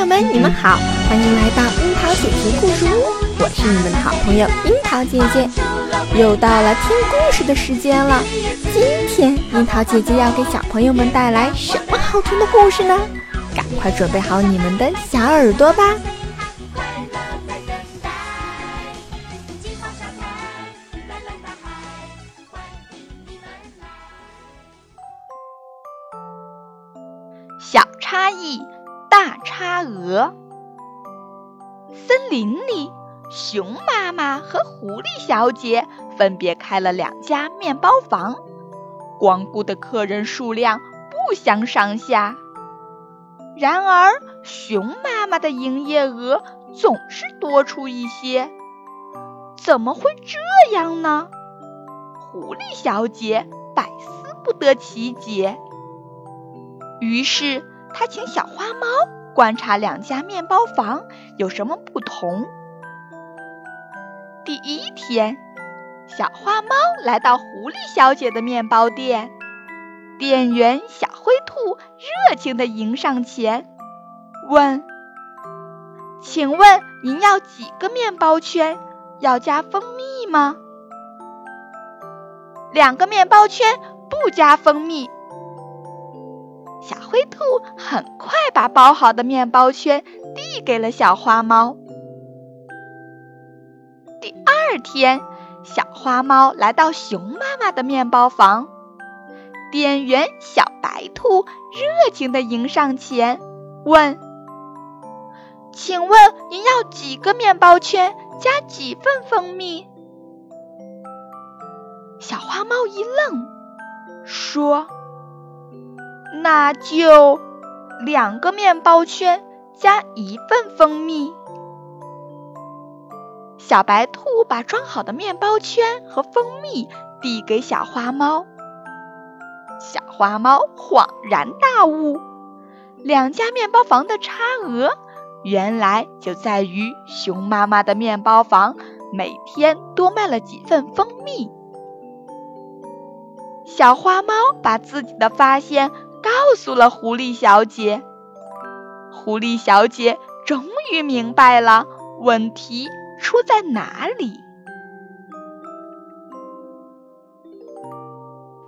朋友们，你们好，欢迎来到樱桃姐姐故事屋，我是你们的好朋友樱桃姐姐。又到了听故事的时间了，今天樱桃姐姐要给小朋友们带来什么好听的故事呢？赶快准备好你们的小耳朵吧！小差异，大差额。森林里，熊妈妈和狐狸小姐分别开了两家面包房，光顾的客人数量不相上下。然而，熊妈妈的营业额总是多出一些，怎么会这样呢？狐狸小姐百思不得其解。于是，他请小花猫观察两家面包房有什么不同。第一天，小花猫来到狐狸小姐的面包店，店员小灰兔热情地迎上前，问：“请问您要几个面包圈？要加蜂蜜吗？”“两个面包圈，不加蜂蜜。”小灰兔很快把包好的面包圈递给了小花猫。第二天，小花猫来到熊妈妈的面包房，店员小白兔热情地迎上前，问：“请问您要几个面包圈？加几份蜂蜜？”小花猫一愣，说。那就两个面包圈加一份蜂蜜。小白兔把装好的面包圈和蜂蜜递给小花猫。小花猫恍然大悟，两家面包房的差额，原来就在于熊妈妈的面包房每天多卖了几份蜂蜜。小花猫把自己的发现。告诉了狐狸小姐，狐狸小姐终于明白了问题出在哪里。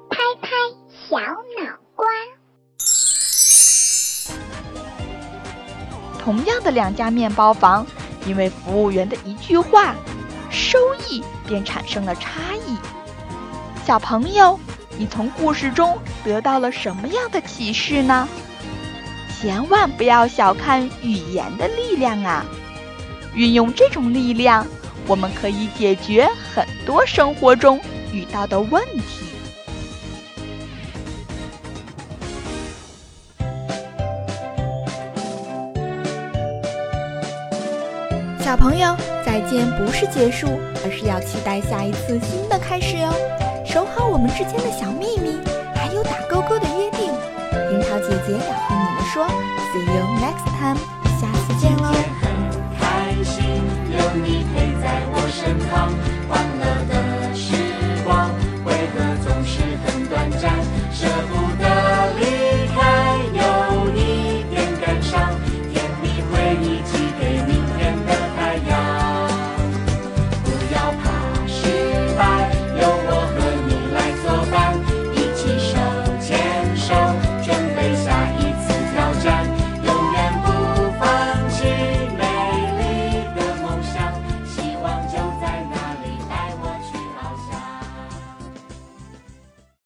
拍拍小脑瓜。同样的两家面包房，因为服务员的一句话，收益便产生了差异。小朋友。你从故事中得到了什么样的启示呢？千万不要小看语言的力量啊！运用这种力量，我们可以解决很多生活中遇到的问题。小朋友，再见不是结束，而是要期待下一次新的开始哟。守好我们之间的小秘密，还有打勾勾的约定。樱桃姐姐要和你们说，See you next time，下次见喽。